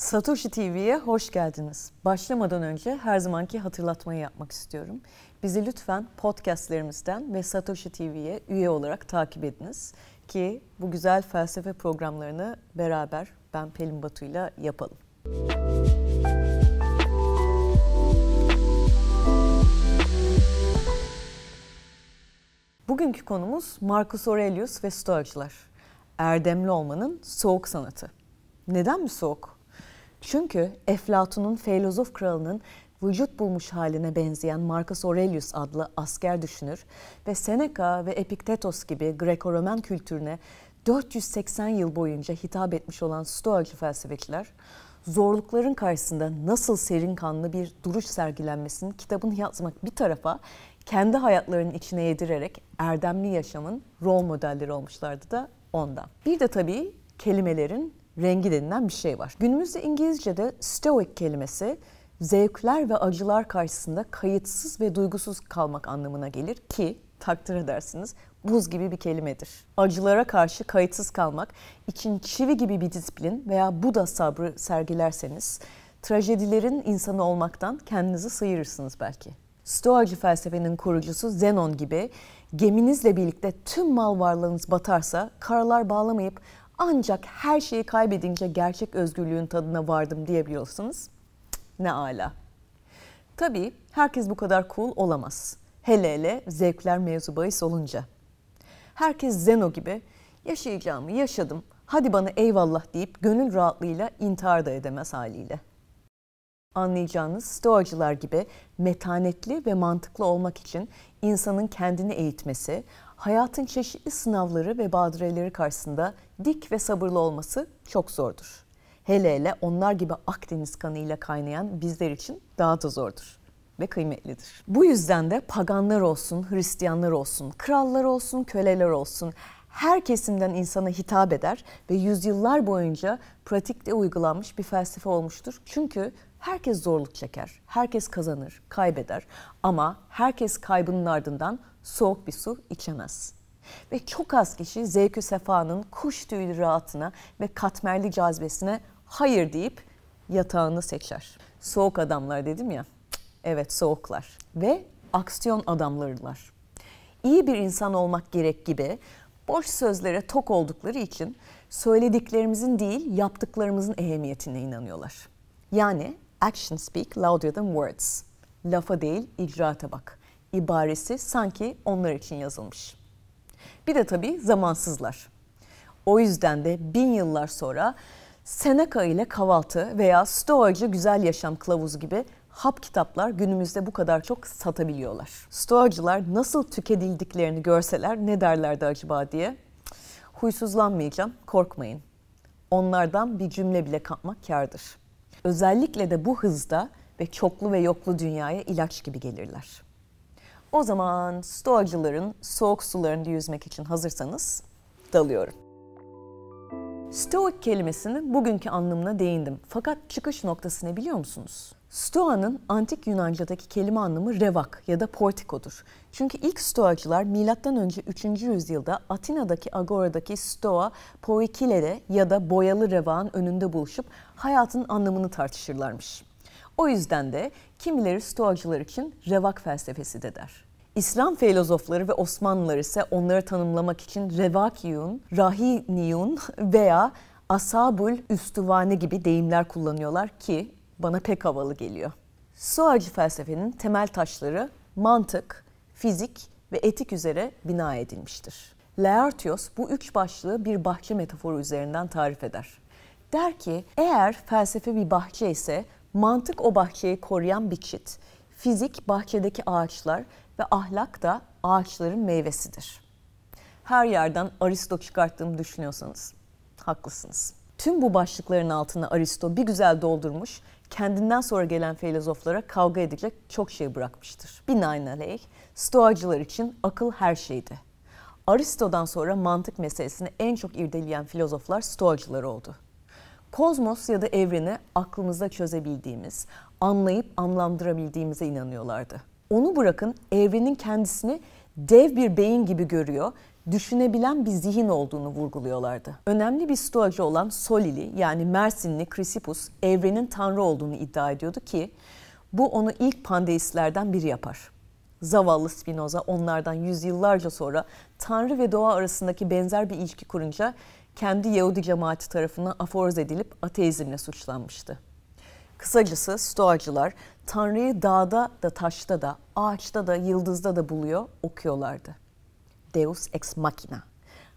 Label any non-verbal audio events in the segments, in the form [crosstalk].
Satoshi TV'ye hoş geldiniz. Başlamadan önce her zamanki hatırlatmayı yapmak istiyorum. Bizi lütfen podcastlerimizden ve Satoshi TV'ye üye olarak takip ediniz ki bu güzel felsefe programlarını beraber ben Pelin Batu'yla yapalım. Bugünkü konumuz Marcus Aurelius ve Stoacılar. Erdemli olmanın soğuk sanatı. Neden mi soğuk? Çünkü Eflatun'un filozof kralının vücut bulmuş haline benzeyen Marcus Aurelius adlı asker düşünür ve Seneca ve Epiktetos gibi Greko-Romen kültürüne 480 yıl boyunca hitap etmiş olan Stoacı felsefeciler, zorlukların karşısında nasıl serin kanlı bir duruş sergilenmesini kitabını yazmak bir tarafa kendi hayatlarının içine yedirerek erdemli yaşamın rol modelleri olmuşlardı da ondan. Bir de tabii kelimelerin rengi denilen bir şey var. Günümüzde İngilizce'de stoic kelimesi zevkler ve acılar karşısında kayıtsız ve duygusuz kalmak anlamına gelir ki takdir edersiniz buz gibi bir kelimedir. Acılara karşı kayıtsız kalmak için çivi gibi bir disiplin veya bu da sabrı sergilerseniz trajedilerin insanı olmaktan kendinizi sıyırırsınız belki. Stoacı felsefenin kurucusu Zenon gibi geminizle birlikte tüm mal varlığınız batarsa karalar bağlamayıp ancak her şeyi kaybedince gerçek özgürlüğün tadına vardım diyebiliyorsanız ne ala. Tabii herkes bu kadar cool olamaz. Hele hele zevkler mevzu bahis olunca. Herkes Zeno gibi yaşayacağımı yaşadım, hadi bana eyvallah deyip gönül rahatlığıyla intihar da edemez haliyle. Anlayacağınız stoacılar gibi metanetli ve mantıklı olmak için insanın kendini eğitmesi, hayatın çeşitli sınavları ve badireleri karşısında dik ve sabırlı olması çok zordur. Hele hele onlar gibi Akdeniz kanıyla kaynayan bizler için daha da zordur ve kıymetlidir. Bu yüzden de paganlar olsun, Hristiyanlar olsun, krallar olsun, köleler olsun her kesimden insana hitap eder ve yüzyıllar boyunca pratikte uygulanmış bir felsefe olmuştur. Çünkü herkes zorluk çeker, herkes kazanır, kaybeder ama herkes kaybının ardından soğuk bir su içemez. Ve çok az kişi zevkü sefanın kuş tüylü rahatına ve katmerli cazibesine hayır deyip yatağını seçer. Soğuk adamlar dedim ya. Evet soğuklar. Ve aksiyon adamlarılar. İyi bir insan olmak gerek gibi boş sözlere tok oldukları için söylediklerimizin değil yaptıklarımızın ehemmiyetine inanıyorlar. Yani action speak louder than words. Lafa değil icraata bak. İbaresi sanki onlar için yazılmış. Bir de tabii zamansızlar. O yüzden de bin yıllar sonra Seneca ile kahvaltı veya Stoacı güzel yaşam kılavuzu gibi hap kitaplar günümüzde bu kadar çok satabiliyorlar. Stoacılar nasıl tüketildiklerini görseler ne derlerdi acaba diye. Huysuzlanmayacağım, korkmayın. Onlardan bir cümle bile kapmak kardır. Özellikle de bu hızda ve çoklu ve yoklu dünyaya ilaç gibi gelirler. O zaman stoacıların soğuk sularında yüzmek için hazırsanız dalıyorum. Stoik kelimesinin bugünkü anlamına değindim. Fakat çıkış noktası ne biliyor musunuz? Stoa'nın antik Yunanca'daki kelime anlamı revak ya da portikodur. Çünkü ilk Stoacılar M.Ö. 3. yüzyılda Atina'daki Agora'daki Stoa Poikile'de ya da boyalı revağın önünde buluşup hayatın anlamını tartışırlarmış. O yüzden de kimileri Stoacılar için revak felsefesi de der. İslam filozofları ve Osmanlılar ise onları tanımlamak için revakiyun, rahiniyun veya asabul üstüvane gibi deyimler kullanıyorlar ki bana pek havalı geliyor. Stoacı felsefenin temel taşları mantık, fizik ve etik üzere bina edilmiştir. Laertios bu üç başlığı bir bahçe metaforu üzerinden tarif eder. Der ki eğer felsefe bir bahçe ise mantık o bahçeyi koruyan bir çit, fizik bahçedeki ağaçlar ve ahlak da ağaçların meyvesidir. Her yerden Aristo çıkarttığımı düşünüyorsanız haklısınız. Tüm bu başlıkların altına Aristo bir güzel doldurmuş, kendinden sonra gelen filozoflara kavga edecek çok şey bırakmıştır. Binaenaleyh Stoacılar için akıl her şeydi. Aristo'dan sonra mantık meselesini en çok irdeleyen filozoflar Stoacılar oldu. Kozmos ya da evreni aklımızda çözebildiğimiz, anlayıp anlamdırabildiğimize inanıyorlardı. Onu bırakın evrenin kendisini dev bir beyin gibi görüyor, düşünebilen bir zihin olduğunu vurguluyorlardı. Önemli bir stoacı olan Solili yani Mersinli Chrysippus evrenin tanrı olduğunu iddia ediyordu ki bu onu ilk pandeistlerden biri yapar. Zavallı Spinoza onlardan yüzyıllarca sonra Tanrı ve doğa arasındaki benzer bir ilişki kurunca kendi Yahudi cemaati tarafından aforoz edilip ateizmle suçlanmıştı. Kısacası Stoacılar Tanrı'yı dağda da taşta da, ağaçta da, yıldızda da buluyor, okuyorlardı. Deus ex machina.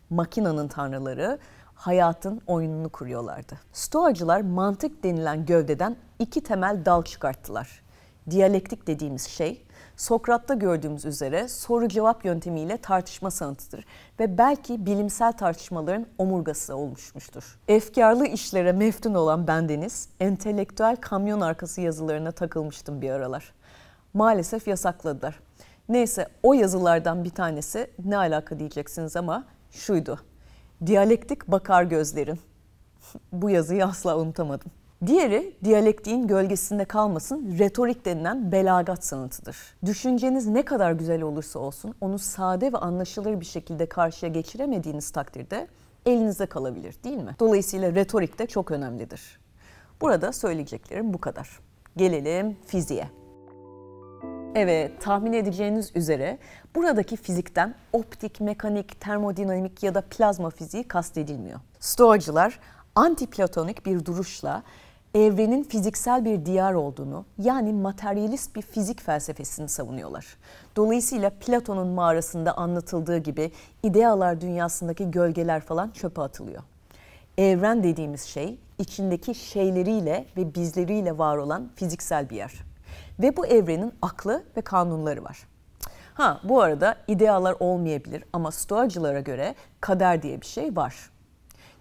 Makinanın tanrıları hayatın oyununu kuruyorlardı. Stoacılar mantık denilen gövdeden iki temel dal çıkarttılar. Diyalektik dediğimiz şey Sokrat'ta gördüğümüz üzere soru cevap yöntemiyle tartışma sanatıdır ve belki bilimsel tartışmaların omurgası olmuşmuştur. Efkarlı işlere meftun olan bendeniz entelektüel kamyon arkası yazılarına takılmıştım bir aralar. Maalesef yasakladılar. Neyse o yazılardan bir tanesi ne alaka diyeceksiniz ama şuydu. Diyalektik bakar gözlerin. [laughs] Bu yazıyı asla unutamadım. Diğeri diyalektiğin gölgesinde kalmasın retorik denilen belagat sanatıdır. Düşünceniz ne kadar güzel olursa olsun onu sade ve anlaşılır bir şekilde karşıya geçiremediğiniz takdirde elinizde kalabilir değil mi? Dolayısıyla retorik de çok önemlidir. Burada söyleyeceklerim bu kadar. Gelelim fiziğe. Evet, tahmin edeceğiniz üzere buradaki fizikten optik, mekanik, termodinamik ya da plazma fiziği kastedilmiyor. Stoacılar anti-platonik bir duruşla evrenin fiziksel bir diyar olduğunu yani materyalist bir fizik felsefesini savunuyorlar. Dolayısıyla Platon'un mağarasında anlatıldığı gibi idealar dünyasındaki gölgeler falan çöpe atılıyor. Evren dediğimiz şey içindeki şeyleriyle ve bizleriyle var olan fiziksel bir yer. Ve bu evrenin aklı ve kanunları var. Ha bu arada idealar olmayabilir ama stoacılara göre kader diye bir şey var.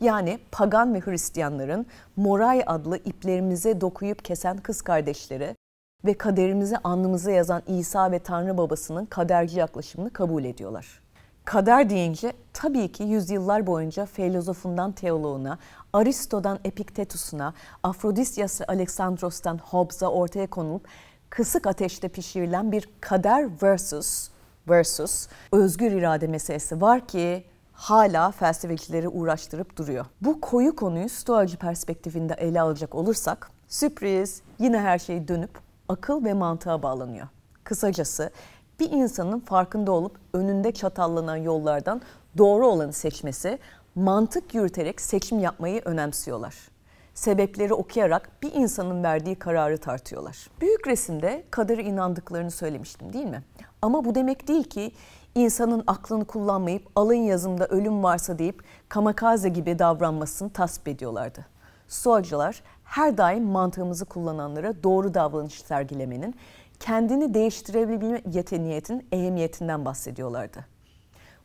Yani pagan ve Hristiyanların moray adlı iplerimize dokuyup kesen kız kardeşleri ve kaderimizi alnımıza yazan İsa ve Tanrı babasının kaderci yaklaşımını kabul ediyorlar. Kader deyince tabii ki yüzyıllar boyunca filozofundan teoloğuna, Aristo'dan Epiktetus'una, Afrodisyas ve Aleksandros'tan Hobbes'a ortaya konulup kısık ateşte pişirilen bir kader versus versus özgür irade meselesi var ki hala felsefecileri uğraştırıp duruyor. Bu koyu konuyu stoacı perspektifinde ele alacak olursak sürpriz yine her şey dönüp akıl ve mantığa bağlanıyor. Kısacası bir insanın farkında olup önünde çatallanan yollardan doğru olanı seçmesi, mantık yürüterek seçim yapmayı önemsiyorlar. Sebepleri okuyarak bir insanın verdiği kararı tartıyorlar. Büyük resimde kadere inandıklarını söylemiştim değil mi? Ama bu demek değil ki insanın aklını kullanmayıp alın yazımda ölüm varsa deyip kamakaze gibi davranmasını tasvip ediyorlardı. Stoacılar her daim mantığımızı kullananlara doğru davranış sergilemenin, kendini değiştirebilme yeteneğinin ehemmiyetinden bahsediyorlardı.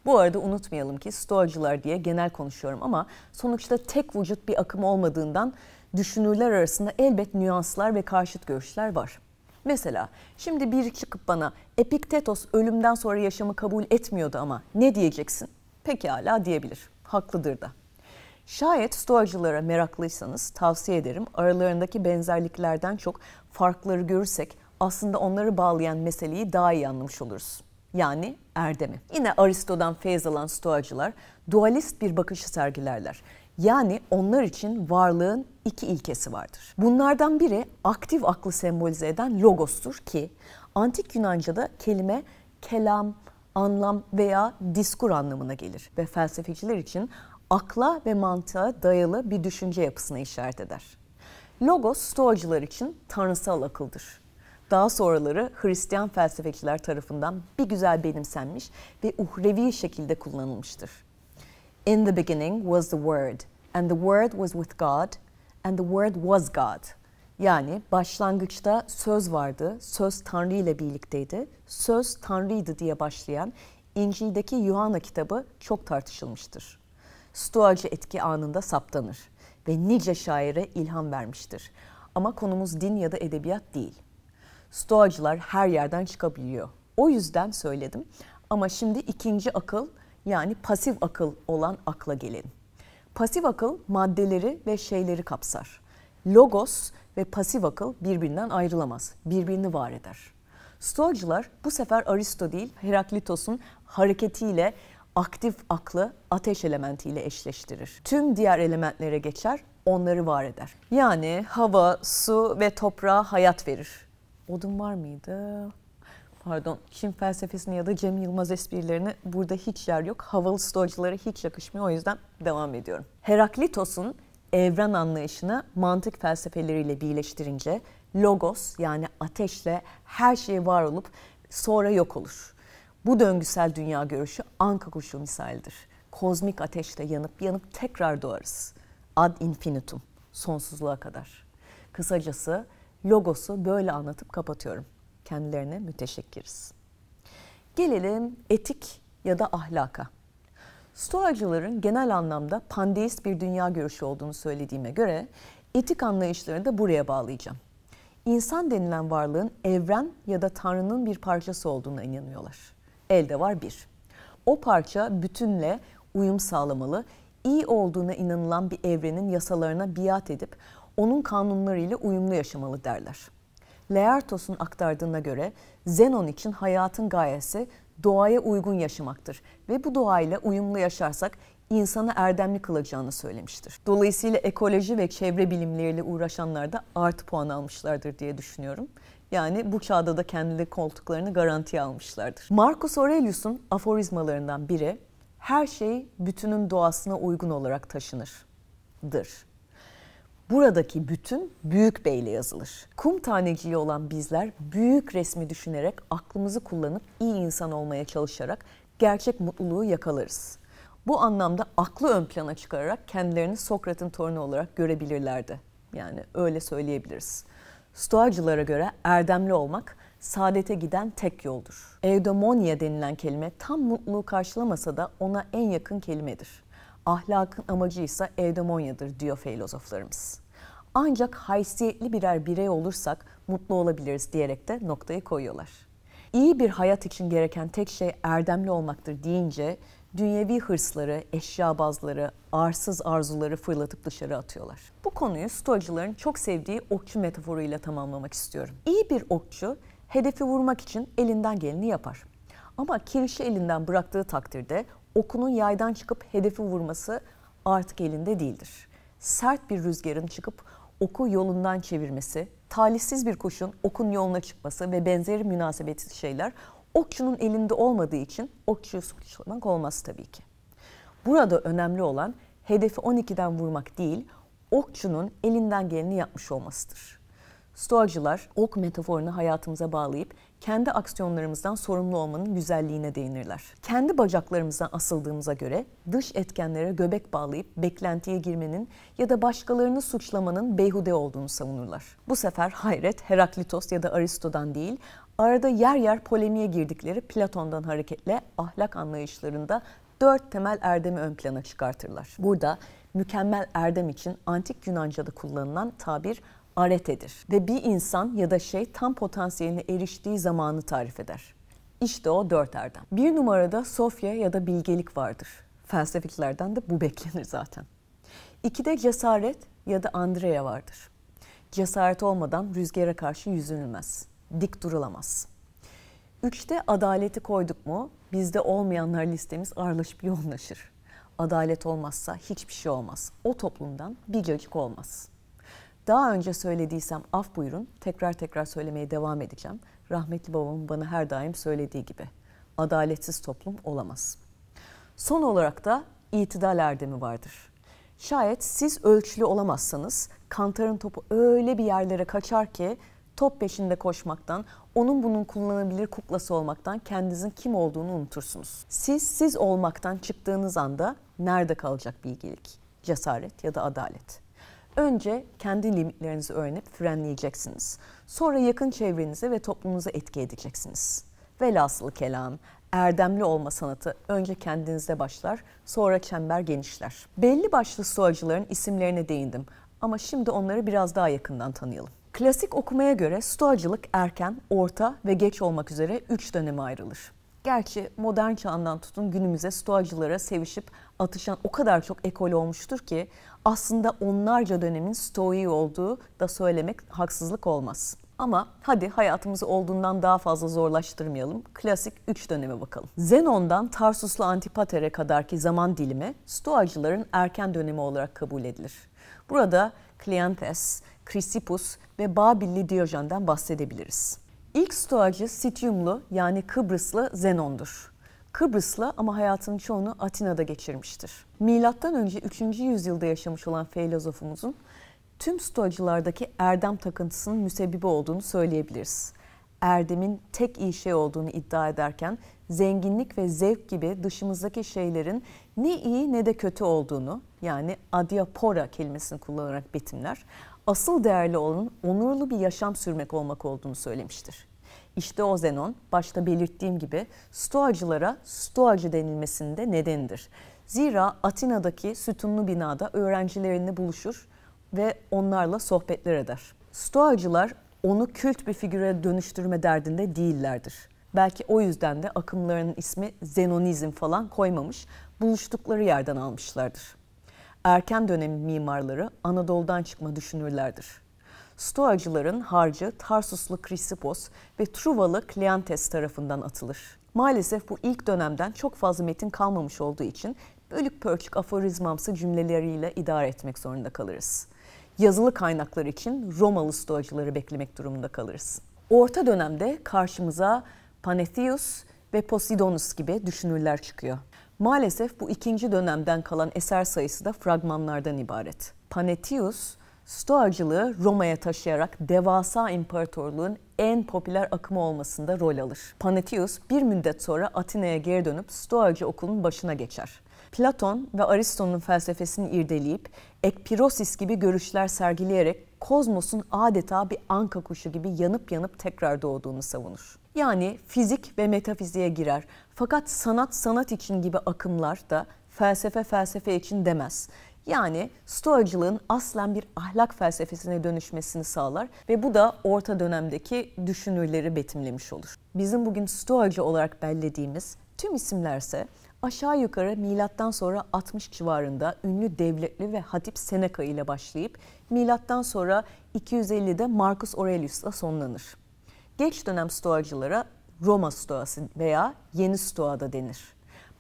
Bu arada unutmayalım ki Stoacılar diye genel konuşuyorum ama sonuçta tek vücut bir akım olmadığından düşünürler arasında elbet nüanslar ve karşıt görüşler var. Mesela şimdi biri çıkıp bana Epiktetos ölümden sonra yaşamı kabul etmiyordu ama ne diyeceksin? Pekala diyebilir. Haklıdır da. Şayet stoacılara meraklıysanız tavsiye ederim aralarındaki benzerliklerden çok farkları görürsek aslında onları bağlayan meseleyi daha iyi anlamış oluruz. Yani erdemi. Yine Aristo'dan feyz alan stoacılar dualist bir bakışı sergilerler. Yani onlar için varlığın iki ilkesi vardır. Bunlardan biri aktif aklı sembolize eden logostur ki antik Yunanca'da kelime kelam, anlam veya diskur anlamına gelir ve felsefeciler için akla ve mantığa dayalı bir düşünce yapısına işaret eder. Logos Stoacılar için tanrısal akıldır. Daha sonraları Hristiyan felsefeciler tarafından bir güzel benimsenmiş ve uhrevi şekilde kullanılmıştır. In the beginning was the Word, and the Word was with God, and the Word was God. Yani başlangıçta söz vardı, söz Tanrı ile birlikteydi, söz Tanrı'ydı diye başlayan İncil'deki Yuhanna kitabı çok tartışılmıştır. Stoacı etki anında saptanır ve nice şaire ilham vermiştir. Ama konumuz din ya da edebiyat değil. Stoacılar her yerden çıkabiliyor. O yüzden söyledim. Ama şimdi ikinci akıl yani pasif akıl olan akla gelelim. Pasif akıl maddeleri ve şeyleri kapsar. Logos ve pasif akıl birbirinden ayrılamaz, birbirini var eder. Stoacılar bu sefer Aristo değil Heraklitos'un hareketiyle aktif aklı ateş elementiyle eşleştirir. Tüm diğer elementlere geçer, onları var eder. Yani hava, su ve toprağa hayat verir. Odun var mıydı? Pardon, Çin felsefesini ya da Cem Yılmaz esprilerini burada hiç yer yok. Havalı stoacılara hiç yakışmıyor o yüzden devam ediyorum. Heraklitos'un evren anlayışını mantık felsefeleriyle birleştirince logos yani ateşle her şey var olup sonra yok olur. Bu döngüsel dünya görüşü anka kuşu misalidir. Kozmik ateşte yanıp yanıp tekrar doğarız. Ad infinitum, sonsuzluğa kadar. Kısacası logosu böyle anlatıp kapatıyorum. Kendilerine müteşekkiriz. Gelelim etik ya da ahlaka. Stoacıların genel anlamda pandeist bir dünya görüşü olduğunu söylediğime göre etik anlayışlarını da buraya bağlayacağım. İnsan denilen varlığın evren ya da Tanrı'nın bir parçası olduğuna inanıyorlar. Elde var bir. O parça bütünle uyum sağlamalı, iyi olduğuna inanılan bir evrenin yasalarına biat edip onun kanunlarıyla uyumlu yaşamalı derler. Laertos'un aktardığına göre Zenon için hayatın gayesi doğaya uygun yaşamaktır ve bu doğayla uyumlu yaşarsak insanı erdemli kılacağını söylemiştir. Dolayısıyla ekoloji ve çevre bilimleriyle uğraşanlar da artı puan almışlardır diye düşünüyorum. Yani bu çağda da kendileri koltuklarını garantiye almışlardır. Marcus Aurelius'un aforizmalarından biri her şey bütünün doğasına uygun olarak taşınırdır. Buradaki bütün büyük beyle yazılır. Kum taneciği olan bizler büyük resmi düşünerek aklımızı kullanıp iyi insan olmaya çalışarak gerçek mutluluğu yakalarız. Bu anlamda aklı ön plana çıkararak kendilerini Sokrat'ın torunu olarak görebilirlerdi. Yani öyle söyleyebiliriz. Stoacılara göre erdemli olmak saadete giden tek yoldur. Eudaimonia denilen kelime tam mutluluğu karşılamasa da ona en yakın kelimedir. Ahlakın amacı ise eudaimoniadır diyor filozoflarımız. Ancak haysiyetli birer birey olursak mutlu olabiliriz diyerek de noktayı koyuyorlar. İyi bir hayat için gereken tek şey erdemli olmaktır deyince dünyevi hırsları, eşyabazları, arsız arzuları fırlatıp dışarı atıyorlar. Bu konuyu stoacıların çok sevdiği okçu metaforuyla tamamlamak istiyorum. İyi bir okçu hedefi vurmak için elinden geleni yapar. Ama kirişi elinden bıraktığı takdirde okunun yaydan çıkıp hedefi vurması artık elinde değildir. Sert bir rüzgarın çıkıp oku yolundan çevirmesi, talihsiz bir kuşun okun yoluna çıkması ve benzeri münasebetsiz şeyler okçunun elinde olmadığı için okçuyu suçlamak olmaz tabii ki. Burada önemli olan hedefi 12'den vurmak değil, okçunun elinden geleni yapmış olmasıdır. Stoacılar ok metaforunu hayatımıza bağlayıp kendi aksiyonlarımızdan sorumlu olmanın güzelliğine değinirler. Kendi bacaklarımızdan asıldığımıza göre dış etkenlere göbek bağlayıp beklentiye girmenin ya da başkalarını suçlamanın beyhude olduğunu savunurlar. Bu sefer hayret Heraklitos ya da Aristo'dan değil, arada yer yer polemiğe girdikleri Platon'dan hareketle ahlak anlayışlarında dört temel erdemi ön plana çıkartırlar. Burada mükemmel erdem için antik Yunanca'da kullanılan tabir aretedir ve bir insan ya da şey tam potansiyeline eriştiği zamanı tarif eder. İşte o dört erdem. Bir numarada Sofya ya da bilgelik vardır. Felsefecilerden de bu beklenir zaten. İkide cesaret ya da Andrea vardır. Cesaret olmadan rüzgara karşı yüzülmez. Dik durulamaz. Üçte adaleti koyduk mu bizde olmayanlar listemiz ağırlaşıp yoğunlaşır. Adalet olmazsa hiçbir şey olmaz. O toplumdan bir cacık olmaz.'' Daha önce söylediysem af buyurun. Tekrar tekrar söylemeye devam edeceğim. Rahmetli babamın bana her daim söylediği gibi. Adaletsiz toplum olamaz. Son olarak da itidal erdemi vardır. Şayet siz ölçülü olamazsanız kantarın topu öyle bir yerlere kaçar ki top peşinde koşmaktan, onun bunun kullanabilir kuklası olmaktan kendinizin kim olduğunu unutursunuz. Siz siz olmaktan çıktığınız anda nerede kalacak bilgelik, cesaret ya da adalet? Önce kendi limitlerinizi öğrenip frenleyeceksiniz. Sonra yakın çevrenize ve toplumunuza etki edeceksiniz. Velhasılı kelam, erdemli olma sanatı önce kendinizde başlar, sonra çember genişler. Belli başlı stoacıların isimlerine değindim ama şimdi onları biraz daha yakından tanıyalım. Klasik okumaya göre stoacılık erken, orta ve geç olmak üzere üç döneme ayrılır. Gerçi modern çağından tutun günümüze stoacılara sevişip atışan o kadar çok ekol olmuştur ki aslında onlarca dönemin stoği olduğu da söylemek haksızlık olmaz. Ama hadi hayatımızı olduğundan daha fazla zorlaştırmayalım. Klasik 3 döneme bakalım. Zenon'dan Tarsuslu Antipater'e kadarki zaman dilimi Stoacıların erken dönemi olarak kabul edilir. Burada Kleanthes, Chrysippus ve Babilli Diyojen'den bahsedebiliriz. İlk Stoacı Sityumlu yani Kıbrıslı Zenon'dur. Kıbrıslı ama hayatının çoğunu Atina'da geçirmiştir. Milattan önce 3. yüzyılda yaşamış olan filozofumuzun tüm stoacılardaki erdem takıntısının müsebbibi olduğunu söyleyebiliriz. Erdemin tek iyi şey olduğunu iddia ederken zenginlik ve zevk gibi dışımızdaki şeylerin ne iyi ne de kötü olduğunu yani adiapora kelimesini kullanarak betimler, asıl değerli olanın onurlu bir yaşam sürmek olmak olduğunu söylemiştir. İşte o Zenon başta belirttiğim gibi Stoacılara Stoacı denilmesinde nedenidir. Zira Atina'daki sütunlu binada öğrencilerini buluşur ve onlarla sohbetler eder. Stoacılar onu kült bir figüre dönüştürme derdinde değillerdir. Belki o yüzden de akımlarının ismi Zenonizm falan koymamış, buluştukları yerden almışlardır. Erken dönem mimarları Anadolu'dan çıkma düşünürlerdir. Stoacıların harcı Tarsuslu Chrysippos ve Truvalı Kleantes tarafından atılır. Maalesef bu ilk dönemden çok fazla metin kalmamış olduğu için bölük pörçük aforizmamsı cümleleriyle idare etmek zorunda kalırız. Yazılı kaynaklar için Romalı stoacıları beklemek durumunda kalırız. Orta dönemde karşımıza Panethius ve Posidonus gibi düşünürler çıkıyor. Maalesef bu ikinci dönemden kalan eser sayısı da fragmanlardan ibaret. Panethius, Stoacılığı Roma'ya taşıyarak devasa imparatorluğun en popüler akımı olmasında rol alır. Panethius bir müddet sonra Atina'ya geri dönüp Stoacı okulun başına geçer. Platon ve Aristo'nun felsefesini irdeleyip ekpirosis gibi görüşler sergileyerek kozmosun adeta bir anka kuşu gibi yanıp yanıp tekrar doğduğunu savunur. Yani fizik ve metafiziğe girer. Fakat sanat sanat için gibi akımlar da felsefe felsefe için demez. Yani stoacılığın aslen bir ahlak felsefesine dönüşmesini sağlar ve bu da orta dönemdeki düşünürleri betimlemiş olur. Bizim bugün stoacı olarak bellediğimiz tüm isimlerse aşağı yukarı milattan sonra 60 civarında ünlü devletli ve hatip Seneca ile başlayıp milattan sonra 250'de Marcus Aurelius'la sonlanır. Geç dönem stoacılara Roma stoası veya yeni stoa da denir.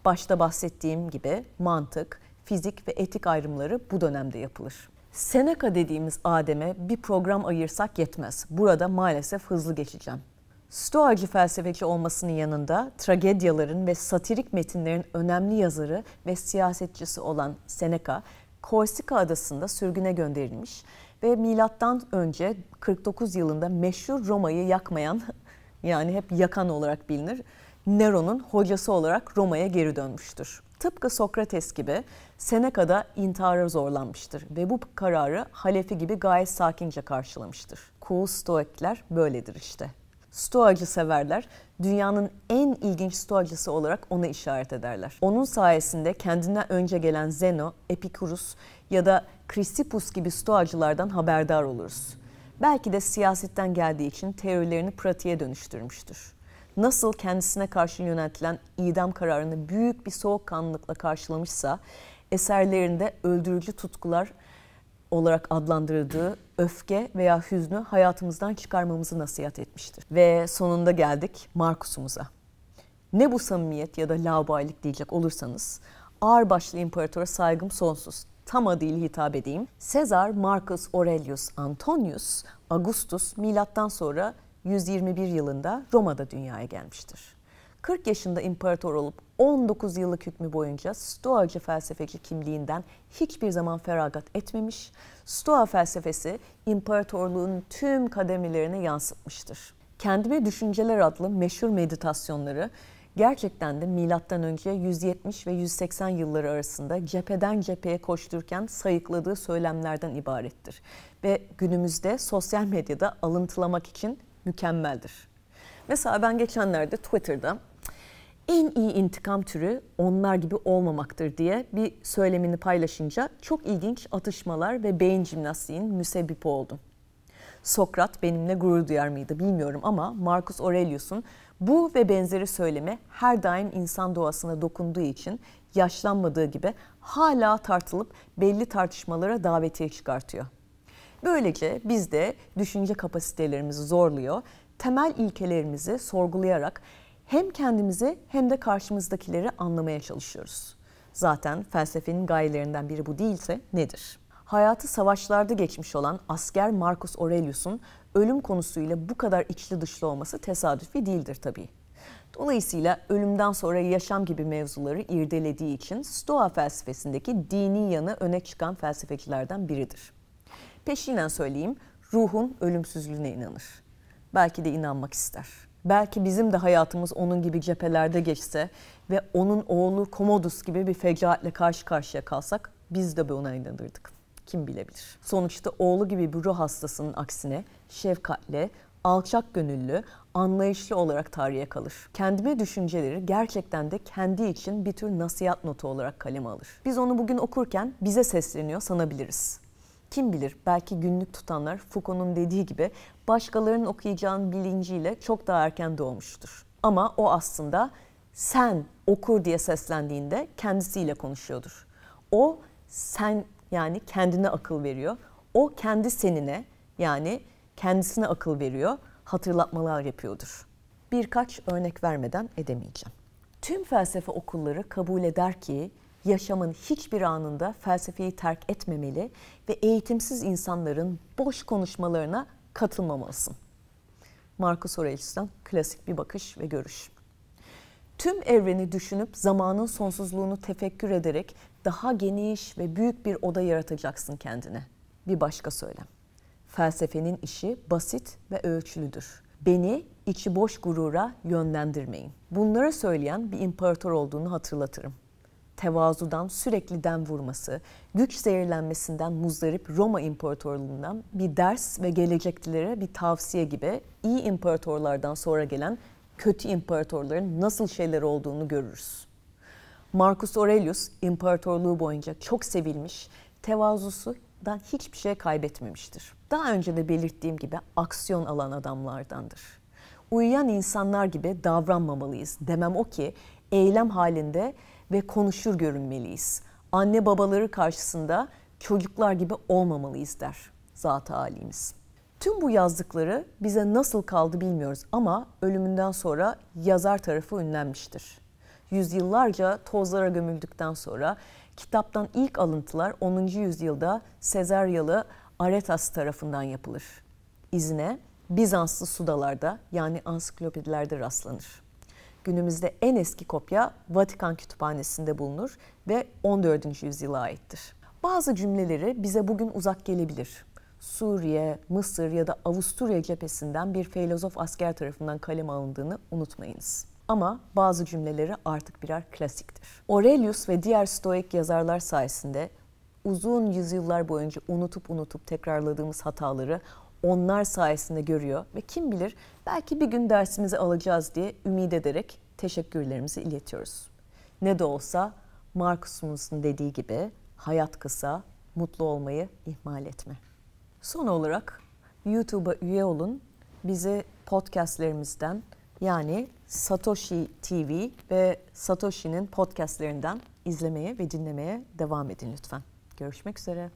Başta bahsettiğim gibi mantık, fizik ve etik ayrımları bu dönemde yapılır. Seneca dediğimiz Adem'e bir program ayırsak yetmez. Burada maalesef hızlı geçeceğim. Stoacı felsefeci olmasının yanında tragedyaların ve satirik metinlerin önemli yazarı ve siyasetçisi olan Seneca, Korsika adasında sürgüne gönderilmiş ve milattan önce 49 yılında meşhur Roma'yı yakmayan [laughs] yani hep yakan olarak bilinir Nero'nun hocası olarak Roma'ya geri dönmüştür. Tıpkı Sokrates gibi Seneca da intihara zorlanmıştır ve bu kararı halefi gibi gayet sakince karşılamıştır. Cool Stoikler böyledir işte. Stoacı severler dünyanın en ilginç stoacısı olarak ona işaret ederler. Onun sayesinde kendinden önce gelen Zeno, Epikurus ya da Chrysippus gibi stoacılardan haberdar oluruz. Belki de siyasetten geldiği için teorilerini pratiğe dönüştürmüştür. Nasıl kendisine karşı yöneltilen idam kararını büyük bir soğukkanlılıkla karşılamışsa, eserlerinde öldürücü tutkular olarak adlandırdığı öfke veya hüznü hayatımızdan çıkarmamızı nasihat etmiştir. Ve sonunda geldik Markus'umuza. Ne bu samimiyet ya da laubalilik diyecek olursanız ağırbaşlı imparatora saygım sonsuz. Tam adıyla hitap edeyim. Sezar Marcus Aurelius Antonius Augustus milattan sonra 121 yılında Roma'da dünyaya gelmiştir. 40 yaşında imparator olup 19 yıllık hükmü boyunca Stoacı felsefeci kimliğinden hiçbir zaman feragat etmemiş, Stoa felsefesi imparatorluğun tüm kademelerine yansıtmıştır. Kendime Düşünceler adlı meşhur meditasyonları gerçekten de milattan önce 170 ve 180 yılları arasında cepheden cepheye koştururken sayıkladığı söylemlerden ibarettir ve günümüzde sosyal medyada alıntılamak için mükemmeldir. Mesela ben geçenlerde Twitter'da en iyi intikam türü onlar gibi olmamaktır diye bir söylemini paylaşınca çok ilginç atışmalar ve beyin jimnastiğin müsebbibi oldum. Sokrat benimle gurur duyar mıydı bilmiyorum ama Marcus Aurelius'un bu ve benzeri söylemi her daim insan doğasına dokunduğu için yaşlanmadığı gibi hala tartılıp belli tartışmalara davetiye çıkartıyor. Böylece biz de düşünce kapasitelerimizi zorluyor, temel ilkelerimizi sorgulayarak hem kendimizi hem de karşımızdakileri anlamaya çalışıyoruz. Zaten felsefenin gayelerinden biri bu değilse nedir? Hayatı savaşlarda geçmiş olan asker Marcus Aurelius'un ölüm konusuyla bu kadar içli dışlı olması tesadüfi değildir tabii. Dolayısıyla ölümden sonra yaşam gibi mevzuları irdelediği için Stoa felsefesindeki dini yanı öne çıkan felsefecilerden biridir. Peşinen söyleyeyim, ruhun ölümsüzlüğüne inanır. Belki de inanmak ister. Belki bizim de hayatımız onun gibi cephelerde geçse ve onun oğlu Commodus gibi bir fecaatle karşı karşıya kalsak biz de buna inanırdık. Kim bilebilir. Sonuçta oğlu gibi bir ruh hastasının aksine şefkatle, alçak gönüllü, anlayışlı olarak tarihe kalır. Kendime düşünceleri gerçekten de kendi için bir tür nasihat notu olarak kaleme alır. Biz onu bugün okurken bize sesleniyor sanabiliriz. Kim bilir belki günlük tutanlar Foucault'un dediği gibi başkalarının okuyacağının bilinciyle çok daha erken doğmuştur. Ama o aslında sen okur diye seslendiğinde kendisiyle konuşuyordur. O sen yani kendine akıl veriyor. O kendi senine yani kendisine akıl veriyor, hatırlatmalar yapıyordur. Birkaç örnek vermeden edemeyeceğim. Tüm felsefe okulları kabul eder ki yaşamın hiçbir anında felsefeyi terk etmemeli ve eğitimsiz insanların boş konuşmalarına katılmamalısın. Marcus Aurelius'tan klasik bir bakış ve görüş. Tüm evreni düşünüp zamanın sonsuzluğunu tefekkür ederek daha geniş ve büyük bir oda yaratacaksın kendine. Bir başka söylem. Felsefenin işi basit ve ölçülüdür. Beni içi boş gurura yönlendirmeyin. Bunları söyleyen bir imparator olduğunu hatırlatırım tevazudan sürekli dem vurması, güç zehirlenmesinden muzdarip Roma İmparatorluğundan bir ders ve geleceklilere bir tavsiye gibi iyi imparatorlardan sonra gelen kötü imparatorların nasıl şeyler olduğunu görürüz. Marcus Aurelius imparatorluğu boyunca çok sevilmiş, tevazusundan hiçbir şey kaybetmemiştir. Daha önce de belirttiğim gibi aksiyon alan adamlardandır. Uyuyan insanlar gibi davranmamalıyız. Demem o ki eylem halinde ve konuşur görünmeliyiz. Anne babaları karşısında çocuklar gibi olmamalıyız der zat halimiz. Tüm bu yazdıkları bize nasıl kaldı bilmiyoruz ama ölümünden sonra yazar tarafı ünlenmiştir. Yüzyıllarca tozlara gömüldükten sonra kitaptan ilk alıntılar 10. yüzyılda Sezaryalı Aretas tarafından yapılır. İzine Bizanslı sudalarda yani ansiklopedilerde rastlanır. Günümüzde en eski kopya Vatikan Kütüphanesi'nde bulunur ve 14. yüzyıla aittir. Bazı cümleleri bize bugün uzak gelebilir. Suriye, Mısır ya da Avusturya cephesinden bir filozof asker tarafından kaleme alındığını unutmayınız. Ama bazı cümleleri artık birer klasiktir. Aurelius ve diğer Stoik yazarlar sayesinde uzun yüzyıllar boyunca unutup unutup tekrarladığımız hataları onlar sayesinde görüyor ve kim bilir belki bir gün dersimizi alacağız diye ümit ederek teşekkürlerimizi iletiyoruz. Ne de olsa Marcus'umuzun dediği gibi hayat kısa, mutlu olmayı ihmal etme. Son olarak YouTube'a üye olun. Bizi podcastlerimizden yani Satoshi TV ve Satoshi'nin podcastlerinden izlemeye ve dinlemeye devam edin lütfen. Görüşmek üzere.